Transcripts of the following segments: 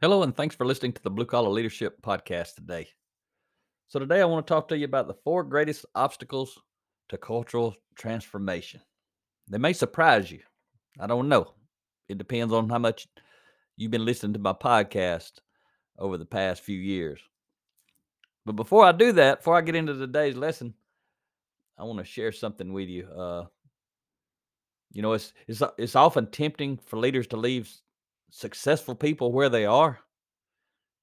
Hello, and thanks for listening to the Blue Collar Leadership Podcast today. So, today I want to talk to you about the four greatest obstacles to cultural transformation. They may surprise you. I don't know. It depends on how much you've been listening to my podcast over the past few years. But before I do that, before I get into today's lesson, I want to share something with you. Uh, you know, it's it's it's often tempting for leaders to leave successful people where they are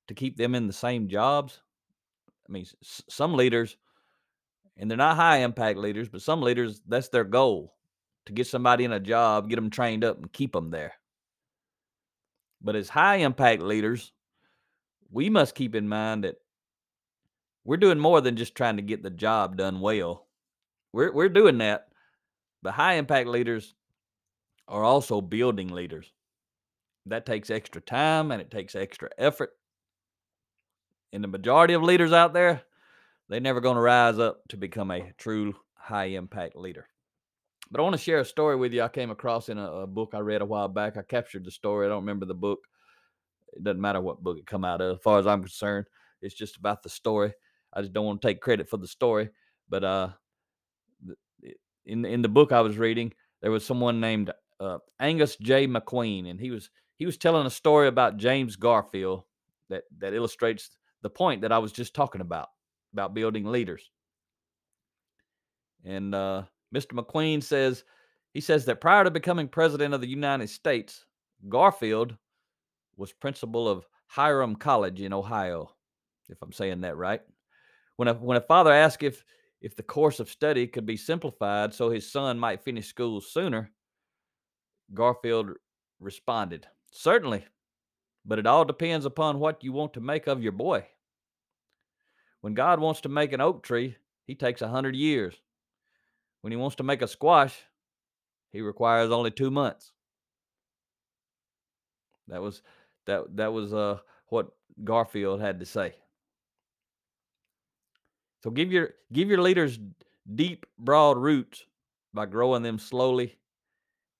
to keep them in the same jobs. I mean, s- some leaders, and they're not high impact leaders, but some leaders, that's their goal to get somebody in a job, get them trained up, and keep them there. But as high impact leaders, we must keep in mind that we're doing more than just trying to get the job done well. We're, we're doing that, but high impact leaders are also building leaders that takes extra time and it takes extra effort. And the majority of leaders out there, they're never going to rise up to become a true high impact leader. But I want to share a story with you I came across in a, a, book I read a while back. I captured the story. I don't remember the book. It doesn't matter what book it come out of, as far as I'm concerned. It's just about the story. I just don't want to take credit for the story. But uh, in in the book I was reading, there was someone named uh, Angus J. McQueen, and he was he was telling a story about James Garfield that that illustrates the point that I was just talking about about building leaders. And uh, Mr. McQueen says he says that prior to becoming president of the United States, Garfield was principal of Hiram College in Ohio, if I'm saying that right. When a when a father asked if if the course of study could be simplified so his son might finish school sooner, Garfield responded, Certainly, but it all depends upon what you want to make of your boy. When God wants to make an oak tree, he takes a hundred years. When he wants to make a squash, he requires only two months. That was that that was uh what Garfield had to say. So give your give your leaders deep, broad roots by growing them slowly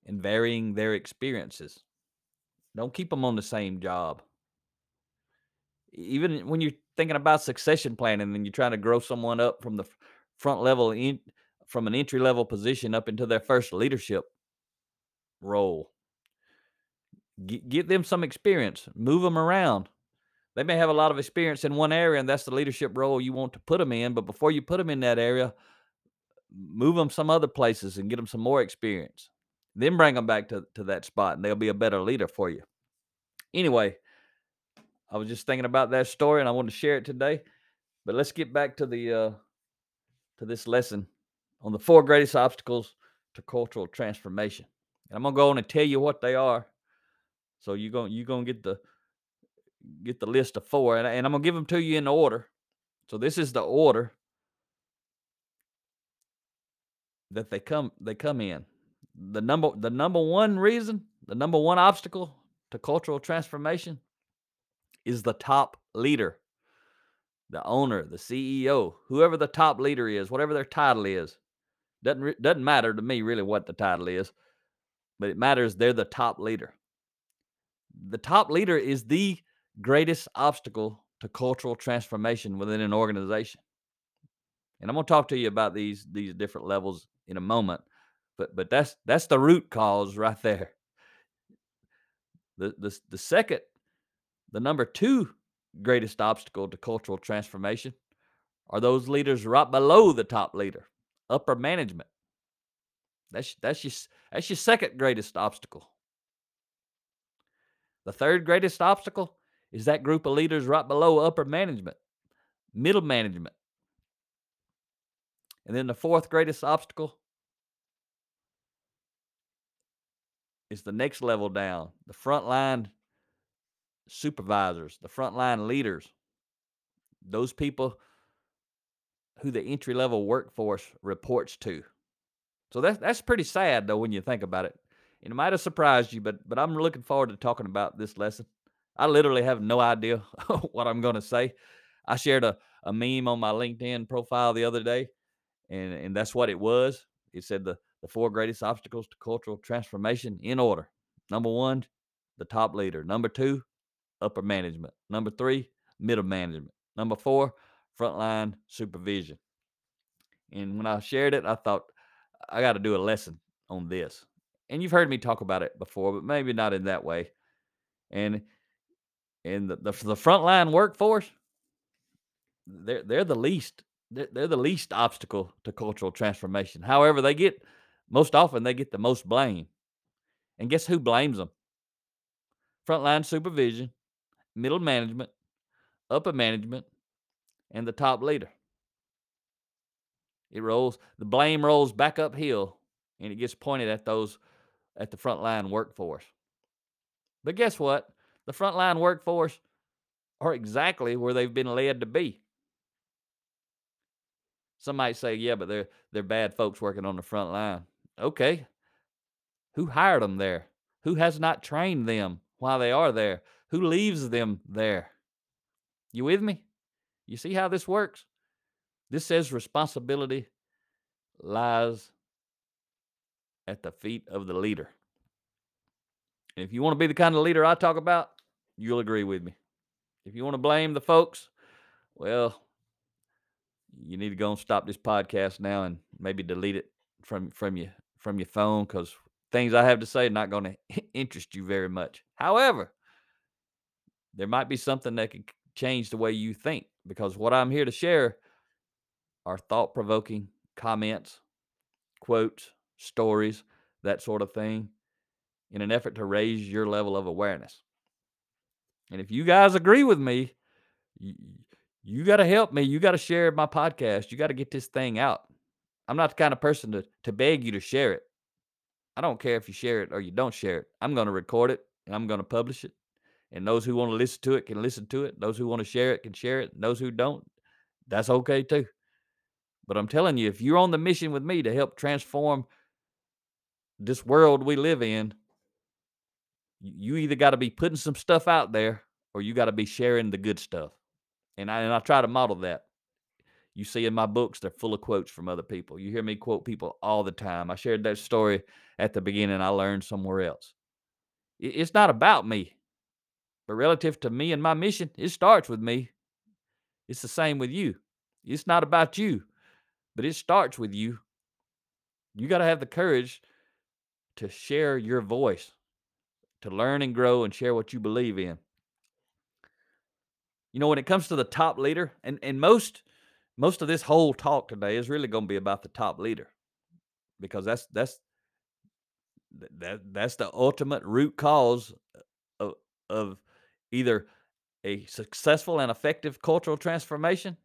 and varying their experiences. Don't keep them on the same job. Even when you're thinking about succession planning and you're trying to grow someone up from the front level in from an entry level position up into their first leadership role. G- give them some experience, move them around. They may have a lot of experience in one area, and that's the leadership role you want to put them in. But before you put them in that area, move them some other places and get them some more experience. Then bring them back to, to that spot, and they'll be a better leader for you. Anyway, I was just thinking about that story, and I wanted to share it today. But let's get back to the uh, to this lesson on the four greatest obstacles to cultural transformation. And I'm gonna go on and tell you what they are. So you're gonna you're gonna get the get the list of four, and, and I'm gonna give them to you in order. So this is the order that they come they come in. The number the number one reason, the number one obstacle to cultural transformation is the top leader, the owner, the CEO, whoever the top leader is, whatever their title is. Doesn't doesn't matter to me really what the title is, but it matters they're the top leader. The top leader is the greatest obstacle to cultural transformation within an organization. And I'm going to talk to you about these these different levels in a moment, but but that's that's the root cause right there. The the the second, the number two greatest obstacle to cultural transformation are those leaders right below the top leader, upper management. That's that's your that's your second greatest obstacle. The third greatest obstacle is that group of leaders right below upper management, middle management. And then the fourth greatest obstacle is the next level down, the front line supervisors, the frontline leaders, those people who the entry level workforce reports to. So that's that's pretty sad though when you think about it. It might have surprised you, but but I'm looking forward to talking about this lesson. I literally have no idea what I'm going to say. I shared a, a meme on my LinkedIn profile the other day, and, and that's what it was. It said the, the four greatest obstacles to cultural transformation in order. Number one, the top leader. Number two, upper management. Number three, middle management. Number four, frontline supervision. And when I shared it, I thought I got to do a lesson on this. And you've heard me talk about it before, but maybe not in that way. And and the the, the frontline workforce, they're they're the least they're, they're the least obstacle to cultural transformation. However, they get most often they get the most blame. And guess who blames them? Frontline supervision, middle management, upper management, and the top leader. It rolls, the blame rolls back uphill and it gets pointed at those at the frontline workforce. But guess what? The frontline workforce are exactly where they've been led to be. Some might say, yeah, but they're they're bad folks working on the front line. Okay. Who hired them there? Who has not trained them while they are there? Who leaves them there? You with me? You see how this works? This says responsibility lies at the feet of the leader. And if you want to be the kind of leader I talk about, you'll agree with me. If you want to blame the folks, well, you need to go and stop this podcast now and maybe delete it from from your from your phone because things I have to say are not going to interest you very much. However, there might be something that could change the way you think because what I'm here to share are thought provoking comments, quotes, stories, that sort of thing, in an effort to raise your level of awareness. And if you guys agree with me, you, you got to help me. You got to share my podcast. You got to get this thing out. I'm not the kind of person to, to beg you to share it. I don't care if you share it or you don't share it. I'm going to record it and I'm going to publish it. And those who want to listen to it can listen to it. Those who want to share it can share it. And those who don't, that's okay too. But I'm telling you, if you're on the mission with me to help transform this world we live in, you either got to be putting some stuff out there or you got to be sharing the good stuff. And I, and I try to model that. You see in my books, they're full of quotes from other people. You hear me quote people all the time. I shared that story at the beginning. I learned somewhere else. It's not about me, but relative to me and my mission, it starts with me. It's the same with you. It's not about you, but it starts with you. You got to have the courage to share your voice, to learn and grow and share what you believe in. You know, when it comes to the top leader, and, and most most of this whole talk today is really going to be about the top leader because that's that's that that's the ultimate root cause of of either a successful and effective cultural transformation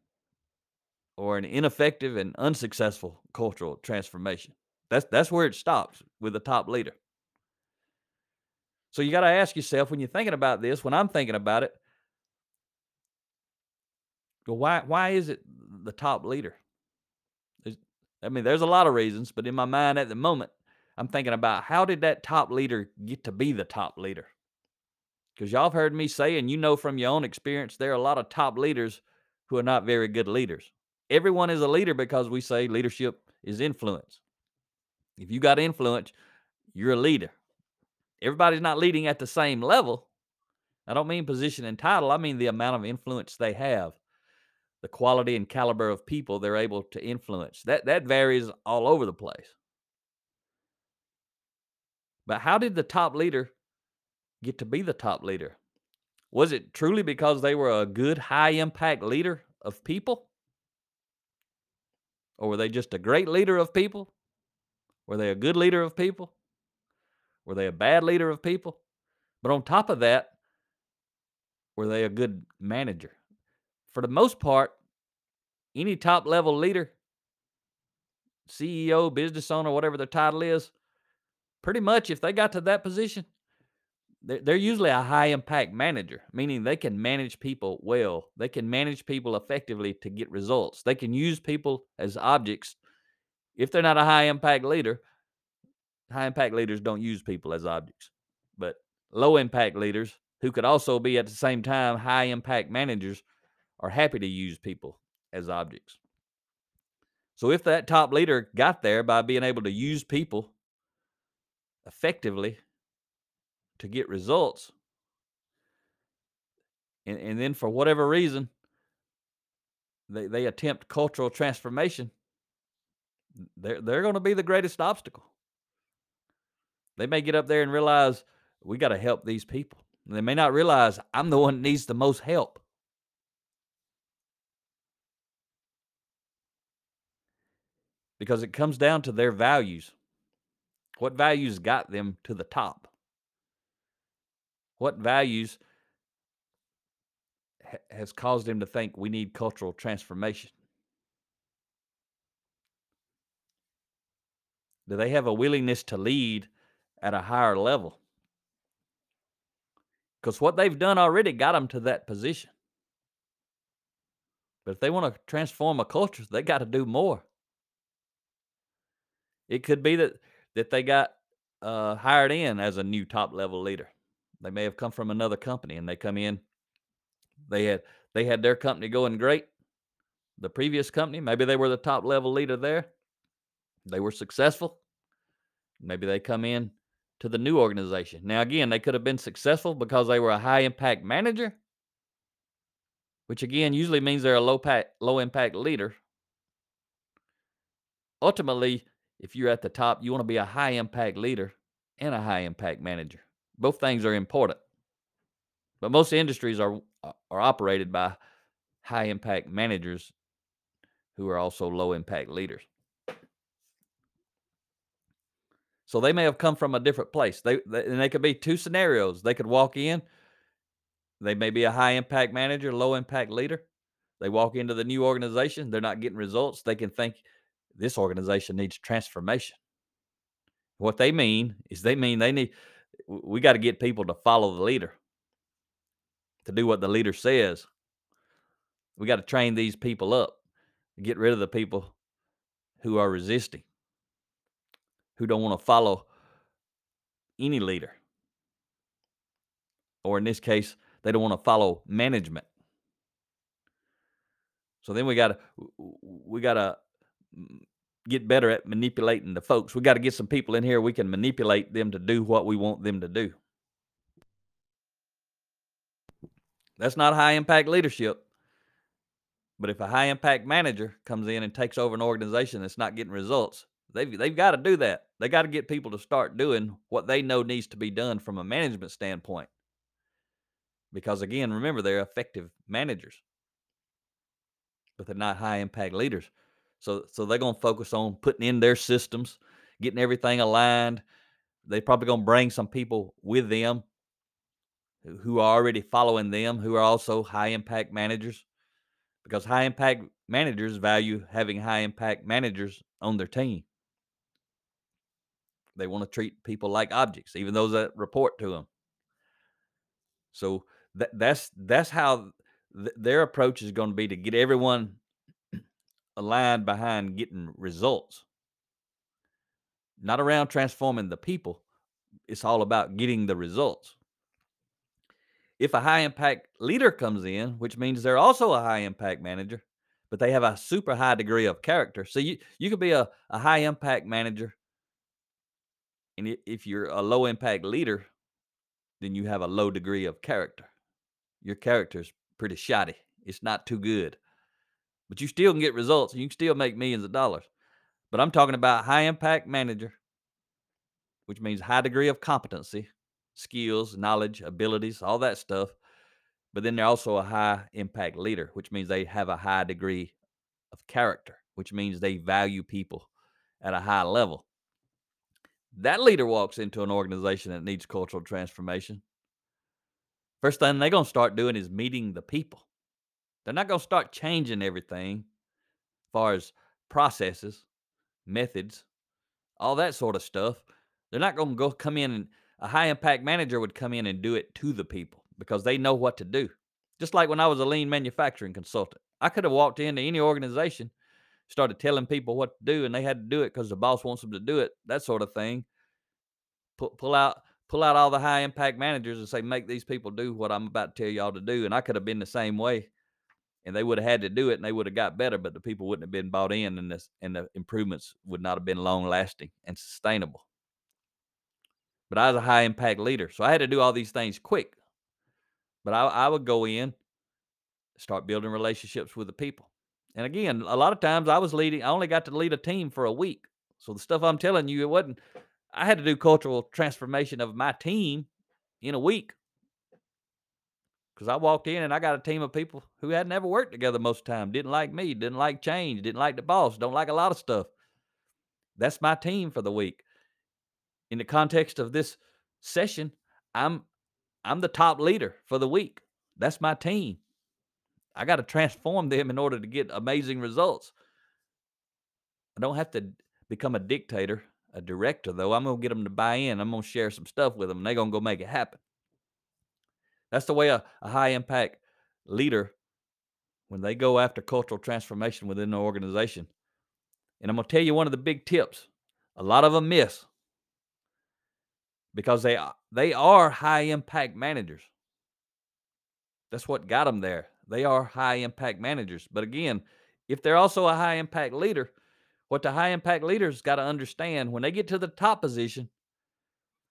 or an ineffective and unsuccessful cultural transformation. That's that's where it stops with the top leader. So you got to ask yourself when you're thinking about this, when I'm thinking about it, well, why why is it the top leader? There's, I mean, there's a lot of reasons, but in my mind at the moment, I'm thinking about how did that top leader get to be the top leader? Because y'all have heard me say, and you know from your own experience, there are a lot of top leaders who are not very good leaders. Everyone is a leader because we say leadership is influence. If you got influence, you're a leader. Everybody's not leading at the same level. I don't mean position and title, I mean the amount of influence they have, the quality and caliber of people they're able to influence. That that varies all over the place. But how did the top leader get to be the top leader? Was it truly because they were a good high impact leader of people? Or were they just a great leader of people? Were they a good leader of people? Were they a bad leader of people? But on top of that, were they a good manager? For the most part, any top level leader, CEO, business owner, whatever their title is, pretty much if they got to that position, they're, usually a high impact manager, meaning they can manage people well. They can manage people effectively to get results. They can use people as objects. If they're not a high impact leader, high impact leaders don't use people as objects. But low impact leaders, who could also be at the same time high impact managers, are happy to use people as objects. So if that top leader got there by being able to use people effectively to get results. And, and then for whatever reason, they, they attempt cultural transformation, they're, they're going to be the greatest obstacle. They may get up there and realize we got to help these people. And they may not realize I'm the one that needs the most help. Because it comes down to their values. What values got them to the top? What values ha- has caused them to think we need cultural transformation? Do they have a willingness to lead at a higher level? Because what they've done already got them to that position. But if they want to transform a culture, they got to do more. It could be that that they got uh, hired in as a new top level leader. They may have come from another company and they come in. They had they had their company going great. The previous company, maybe they were the top level leader there. They were successful. Maybe they come in to the new organization. Now again, they could have been successful because they were a high impact manager, which again usually means they're a low pack, low impact leader. Ultimately, if you're at the top, you want to be a high impact leader and a high impact manager. Both things are important. But most industries are uh, are operated by high impact managers who are also low impact leaders. So they may have come from a different place. They, they and they could be two scenarios. They could walk in, they may be a high impact manager, low impact leader. They walk into the new organization, they're not getting results. They can think this organization needs transformation. What they mean is they mean they need we got to get people to follow the leader, to do what the leader says. We got to train these people up, get rid of the people who are resisting, who don't want to follow any leader. Or in this case, they don't want to follow management. So then we got to we got to get better at manipulating the folks. We got to get some people in here we can manipulate them to do what we want them to do. That's not high impact leadership. But if a high impact manager comes in and takes over an organization that's not getting results, they've they've got to do that. They got to get people to start doing what they know needs to be done from a management standpoint. Because again, remember they're effective managers. But they're not high impact leaders. So so they're gonna focus on putting in their systems, getting everything aligned. They're probably gonna bring some people with them who are already following them, who are also high impact managers, because high impact managers value having high impact managers on their team. They want to treat people like objects, even those that report to them. So that, that's that's how th- their approach is going to be to get everyone aligned behind getting results, not around transforming the people. It's all about getting the results. If a high impact leader comes in, which means they're also a high impact manager, but they have a super high degree of character. So you, you could be a, a high impact manager. And if you're a low impact leader, then you have a low degree of character. Your character is pretty shoddy. It's not too good but you still can get results and you can still make millions of dollars. But I'm talking about high impact manager, which means high degree of competency, skills, knowledge, abilities, all that stuff. But then they're also a high impact leader, which means they have a high degree of character, which means they value people at a high level. That leader walks into an organization that needs cultural transformation. First thing they're going to start doing is meeting the people. They're not going to start changing everything as far as processes, methods, all that sort of stuff. They're not going to go come in and a high impact manager would come in and do it to the people because they know what to do. Just like when I was a lean manufacturing consultant, I could have walked into any organization, started telling people what to do, and they had to do it because the boss wants them to do it, that sort of thing. Pull, pull out pull out all the high impact managers and say, make these people do what I'm about to tell y'all to do. And I could have been the same way. And they would have had to do it and they would have got better, but the people wouldn't have been bought in and this and the improvements would not have been long lasting and sustainable. But I was a high impact leader. So I had to do all these things quick. But I, I would go in, start building relationships with the people. And again, a lot of times I was leading, I only got to lead a team for a week. So the stuff I'm telling you, it wasn't I had to do cultural transformation of my team in a week because I walked in and I got a team of people who had never worked together most of the time, didn't like me, didn't like change, didn't like the boss, don't like a lot of stuff. That's my team for the week. In the context of this session, I'm I'm the top leader for the week. That's my team. I got to transform them in order to get amazing results. I don't have to become a dictator a director, though, I'm going to get them to buy in. I'm going to share some stuff with them, and they're going to go make it happen. That's the way a, a high impact leader, when they go after cultural transformation within the organization. And I'm going to tell you one of the big tips a lot of them miss because they, they are high impact managers. That's what got them there. They are high impact managers. But again, if they're also a high impact leader, what the high impact leaders got to understand when they get to the top position,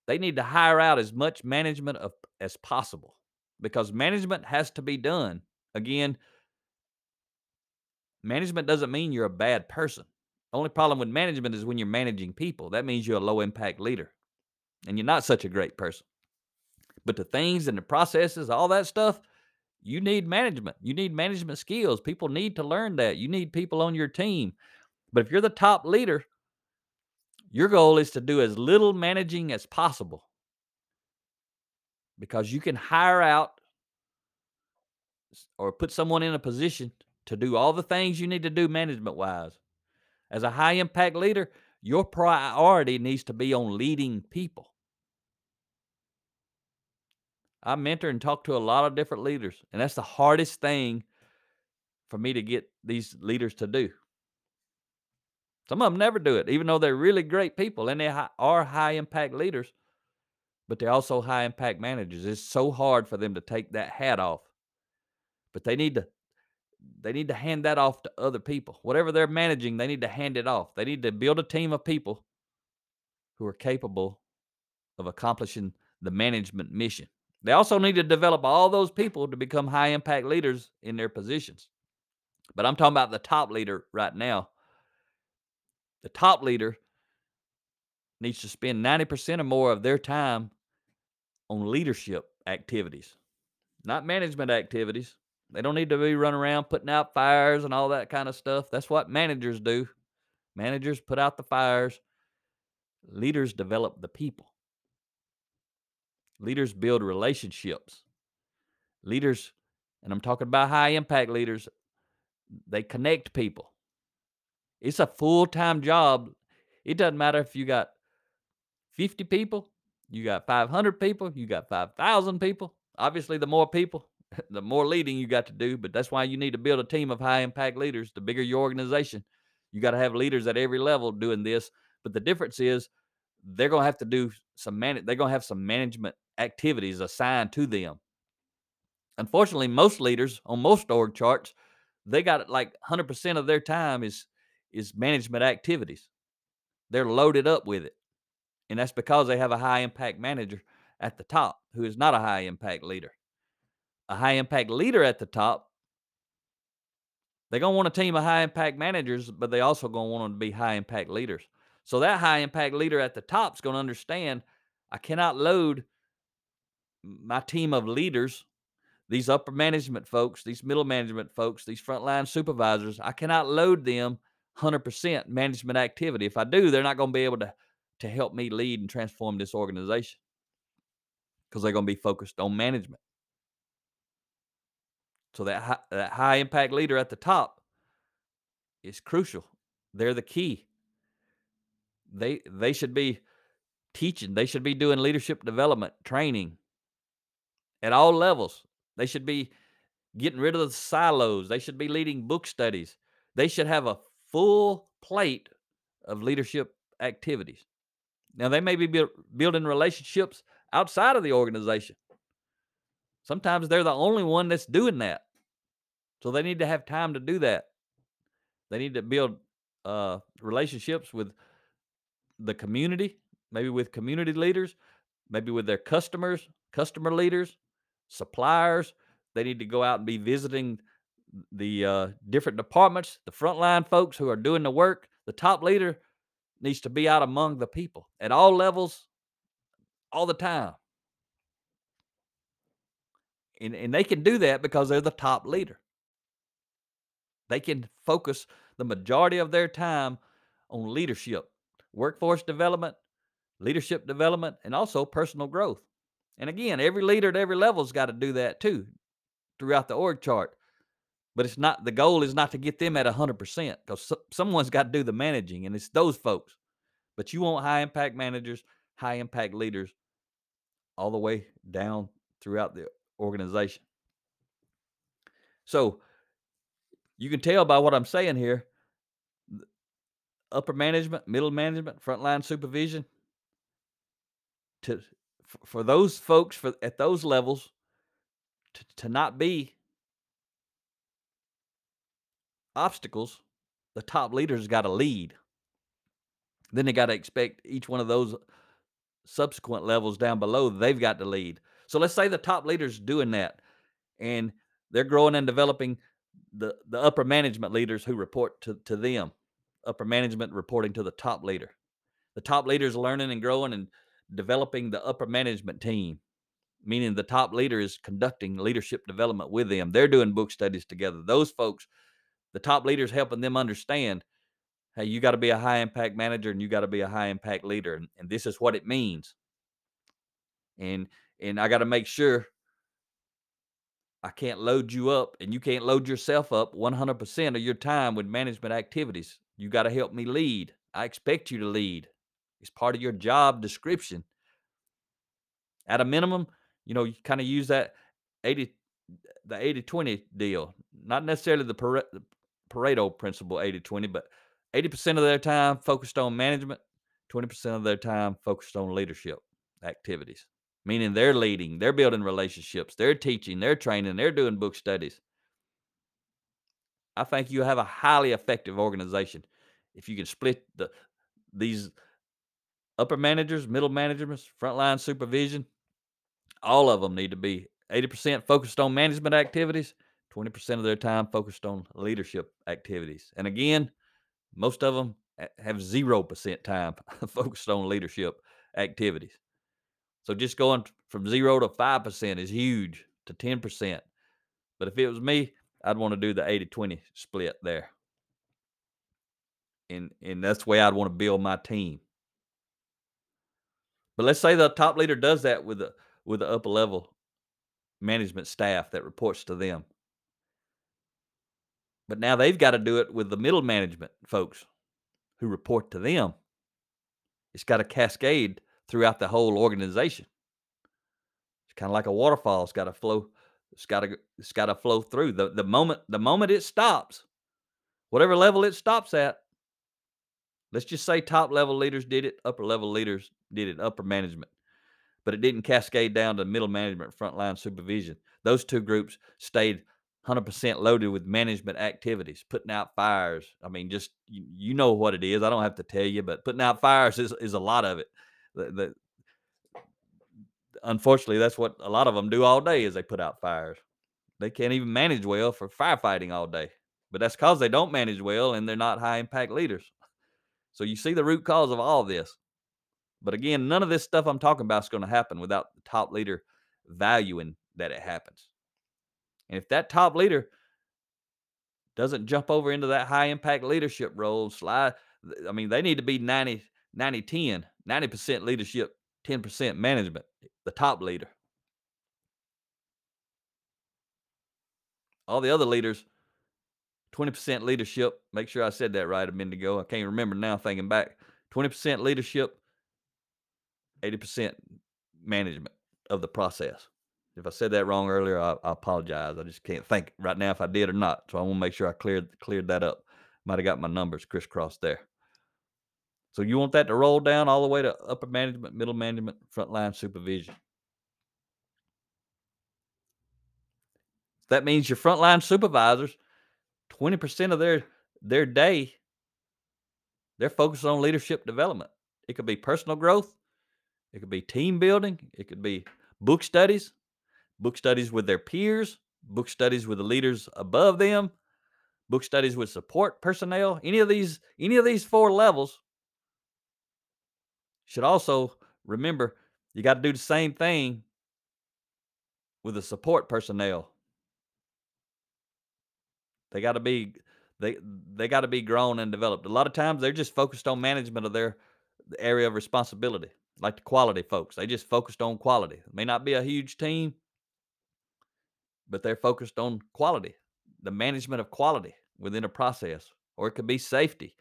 they need to hire out as much management of, as possible because management has to be done. Again, management doesn't mean you're a bad person. The only problem with management is when you're managing people. That means you're a low impact leader and you're not such a great person. But the things and the processes, all that stuff, you need management. You need management skills. People need to learn that. You need people on your team. But if you're the top leader, your goal is to do as little managing as possible because you can hire out or put someone in a position to do all the things you need to do management wise. As a high impact leader, your priority needs to be on leading people. I mentor and talk to a lot of different leaders, and that's the hardest thing for me to get these leaders to do. Some of them never do it, even though they're really great people and they are high impact leaders, but they're also high impact managers. It's so hard for them to take that hat off. But they need to they need to hand that off to other people. Whatever they're managing, they need to hand it off. They need to build a team of people who are capable of accomplishing the management mission. They also need to develop all those people to become high impact leaders in their positions. But I'm talking about the top leader right now the top leader needs to spend 90% or more of their time on leadership activities, not management activities. They don't need to be running around putting out fires and all that kind of stuff. That's what managers do. Managers put out the fires, leaders develop the people. Leaders build relationships. Leaders, and I'm talking about high impact leaders, they connect people. It's a full time job. It doesn't matter if you got 50 people, you got 500 people, you got 5,000 people. Obviously, the more people, the more leading you got to do. But that's why you need to build a team of high impact leaders. The bigger your organization, you got to have leaders at every level doing this. But the difference is they're going to have to do some man. They're going to have some management activities assigned to them. Unfortunately, most leaders on most org charts, they got like 100% of their time is is management activities. They're loaded up with it. And that's because they have a high impact manager at the top who is not a high impact leader. A high impact leader at the top, they're going to want a team of high impact managers, but they also going to want them to be high impact leaders. So that high impact leader at the top is going to understand I cannot load my team of leaders, these upper management folks, these middle management folks, these frontline supervisors, I cannot load them 100% management activity. If I do, they're not going to be able to, to help me lead and transform this organization because they're going to be focused on management. So that high, that high impact leader at the top is crucial. They're the key. They they should be teaching. They should be doing leadership development training at all levels. They should be getting rid of the silos. They should be leading book studies. They should have a full plate of leadership activities. Now, they may be building relationships outside of the organization. Sometimes they're the only one that's doing that. So they need to have time to do that. They need to build uh, relationships with the community, maybe with community leaders, maybe with their customers, customer leaders, suppliers. They need to go out and be visiting the uh, different departments, the frontline folks who are doing the work. The top leader needs to be out among the people at all levels, all the time. And, and they can do that because they're the top leader. They can focus the majority of their time on leadership, workforce development, leadership development, and also personal growth. And again, every leader at every level's got to do that too throughout the org chart. But it's not the goal is not to get them at 100% because so, someone's got to do the managing, and it's those folks. But you want high impact managers, high impact leaders all the way down throughout the organization. So you can tell by what I'm saying here upper management, middle management, frontline supervision to for those folks for at those levels to, to not be obstacles, the top leaders got to lead. Then they got to expect each one of those subsequent levels down below, they've got to lead. So let's say the top leaders doing that and they're growing and developing the, the upper management leaders who report to, to them, upper management reporting to the top leader. The top leaders learning and growing and developing the upper management team, meaning the top leader is conducting leadership development with them. They're doing book studies together. Those folks, the top leaders helping them understand hey, you got to be a high impact manager and you got to be a high impact leader. And, and this is what it means. And and I got to make sure I can't load you up and you can't load yourself up 100% of your time with management activities. You got to help me lead. I expect you to lead. It's part of your job description. At a minimum, you know, you kind of use that 80 the 80-20 deal. Not necessarily the Pareto principle 80-20, but 80% of their time focused on management, 20% of their time focused on leadership activities meaning they're leading, they're building relationships, they're teaching, they're training, they're doing book studies. I think you have a highly effective organization if you can split the these upper managers, middle managers, frontline supervision. All of them need to be 80% focused on management activities, 20% of their time focused on leadership activities. And again, most of them have 0% time focused on leadership activities. So just going from zero to five percent is huge to ten percent. But if it was me, I'd want to do the 80-20 split there. And and that's the way I'd want to build my team. But let's say the top leader does that with the with the upper level management staff that reports to them. But now they've got to do it with the middle management folks who report to them. It's got to cascade throughout the whole organization. It's kind of like a waterfall. It's got to flow. It's got to. It's got to flow through. the the moment The moment it stops, whatever level it stops at. Let's just say top level leaders did it, upper level leaders did it, upper management, but it didn't cascade down to middle management, frontline supervision. Those two groups stayed 100% loaded with management activities, putting out fires. I mean, just you, you, know what it is. I don't have to tell you, but putting out fires is, is a lot of it the, the unfortunately that's what a lot of them do all day is they put out fires they can't even manage well for firefighting all day but that's because they don't manage well and they're not high impact leaders so you see the root cause of all of this but again none of this stuff i'm talking about is going to happen without the top leader valuing that it happens and if that top leader doesn't jump over into that high impact leadership role slide i mean they need to be 90 90 10 90% leadership, 10% management, the top leader. All the other leaders, 20% leadership. Make sure I said that right a minute ago. I can't remember now thinking back. 20% leadership, 80% management of the process. If I said that wrong earlier, I, I, apologize. I just can't think right now if I did or not. So I want to make sure I cleared cleared that up. Might have got my numbers crisscrossed there. So you want that to roll down all the way to upper management, middle management, frontline supervision. That means your frontline supervisors, 20% of their their day, they're focused on leadership development. It could be personal growth, it could be team building, it could be book studies, book studies with their peers, book studies with the leaders above them, book studies with support personnel. Any of these, any of these four levels should also remember you got to do the same thing with the support personnel. They got to be they they got to be grown and developed. A lot of times they're just focused on management of their area of responsibility, like the quality folks. They just focused on quality. It may not be a huge team, but they're focused on quality, the management of quality within a process, or it could be safety,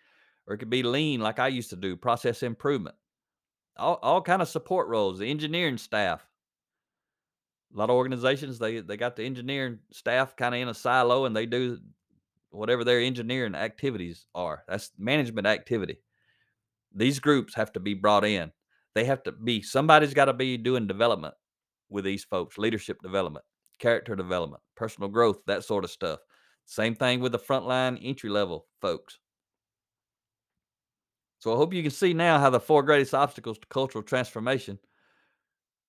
or it could be lean, like I used to do, process improvement. All all kind of support roles, the engineering staff. A lot of organizations they they got the engineering staff kind of in a silo, and they do whatever their engineering activities are. That's management activity. These groups have to be brought in. They have to be somebody's got to be doing development with these folks, leadership development, character development, personal growth, that sort of stuff. Same thing with the frontline entry level folks. So I hope you can see now how the four greatest obstacles to cultural transformation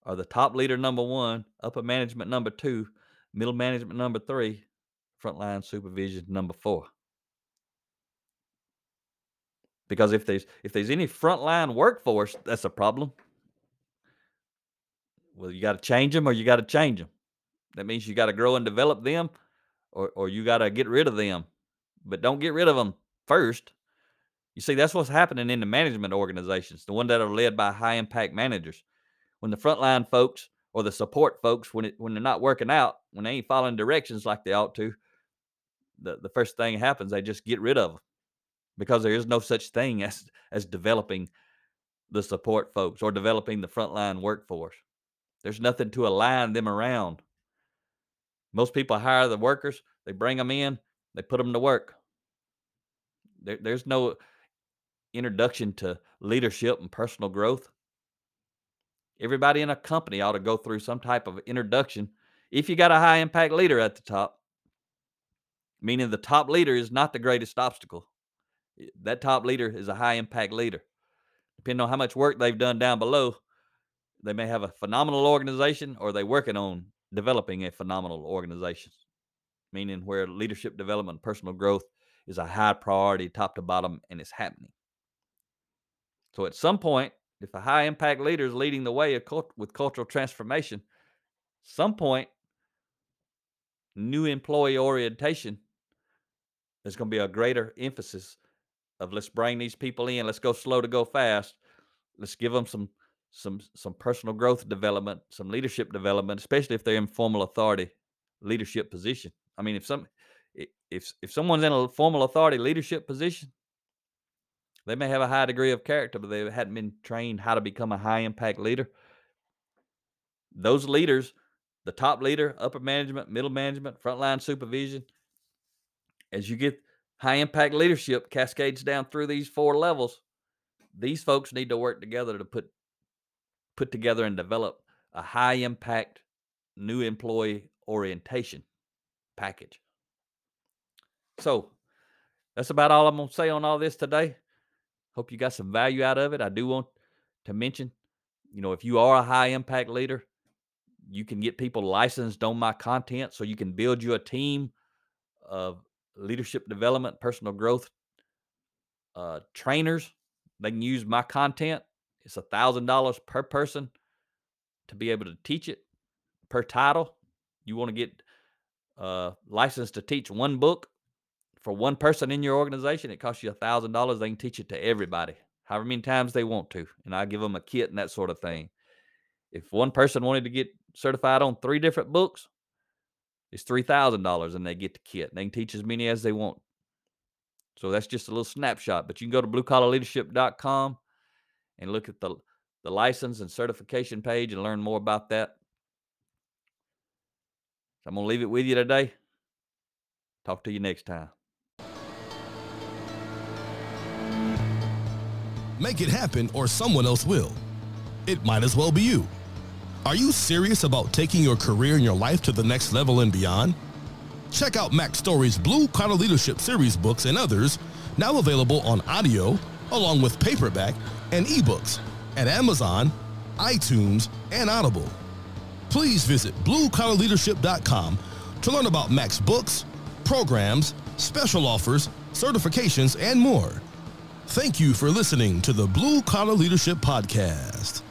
are the top leader number one, upper management number two, middle management number three, frontline supervision number four. Because if there's if there's any frontline workforce, that's a problem. Well, you got to change them or you got to change them. That means you got to grow and develop them or or you got to get rid of them. But don't get rid of them first. You see, that's what's happening in the management organizations, the one that are led by high impact managers. When the frontline folks or the support folks, when it when they're not working out, when they ain't following directions like they ought to, the, the first thing happens, they just get rid of them because there is no such thing as as developing the support folks or developing the frontline workforce. There's nothing to align them around. Most people hire the workers, they bring them in, they put them to work. There, there's no introduction to leadership and personal growth. Everybody in a company ought to go through some type of introduction. If you got a high impact leader at the top, meaning the top leader is not the greatest obstacle. That top leader is a high impact leader. Depending on how much work they've done down below, they may have a phenomenal organization or they're working on developing a phenomenal organization, meaning where leadership development, personal growth is a high priority, top to bottom, and it's happening. So at some point, if a high impact leader is leading the way with cultural transformation, some point, new employee orientation there's going to be a greater emphasis of let's bring these people in. Let's go slow to go fast. Let's give them some some some personal growth development, some leadership development, especially if they're in formal authority leadership position. I mean, if some if if someone's in a formal authority leadership position, they may have a high degree of character, but they hadn't been trained how to become a high impact leader. Those leaders, the top leader, upper management, middle management, frontline supervision, as you get high impact leadership cascades down through these four levels, these folks need to work together to put put together and develop a high impact new employee orientation package. So that's about all I'm going to say on all this today. Hope you got some value out of it. I do want to mention, you know, if you are a high impact leader, you can get people licensed on my content so you can build you a team of leadership development, personal growth uh, trainers. They can use my content. It's a thousand dollars per person to be able to teach it per title. You want to get uh, licensed to teach one book for one person in your organization. It costs you a thousand dollars. They can teach it to everybody, however many times they want to, and I give them a kit and that sort of thing. If one person wanted to get certified on three different books, it's three thousand dollars, and they get the kit. They can teach as many as they want. So that's just a little snapshot. But you can go to bluecollarleadership.com and look at the the license and certification page and learn more about that. So I'm going to leave it with you today. Talk to you next time. Make it happen or someone else will. It might as well be you. Are you serious about taking your career and your life to the next level and beyond? Check out Mack Story's Blue Collar Leadership Series books and others, now available on audio, along with paperback and ebooks at Amazon, iTunes, and Audible. Please visit bluecollarleadership.com to learn about Mack's books, programs, special offers, certifications, and more. Thank you for listening to the Blue Collar Leadership Podcast.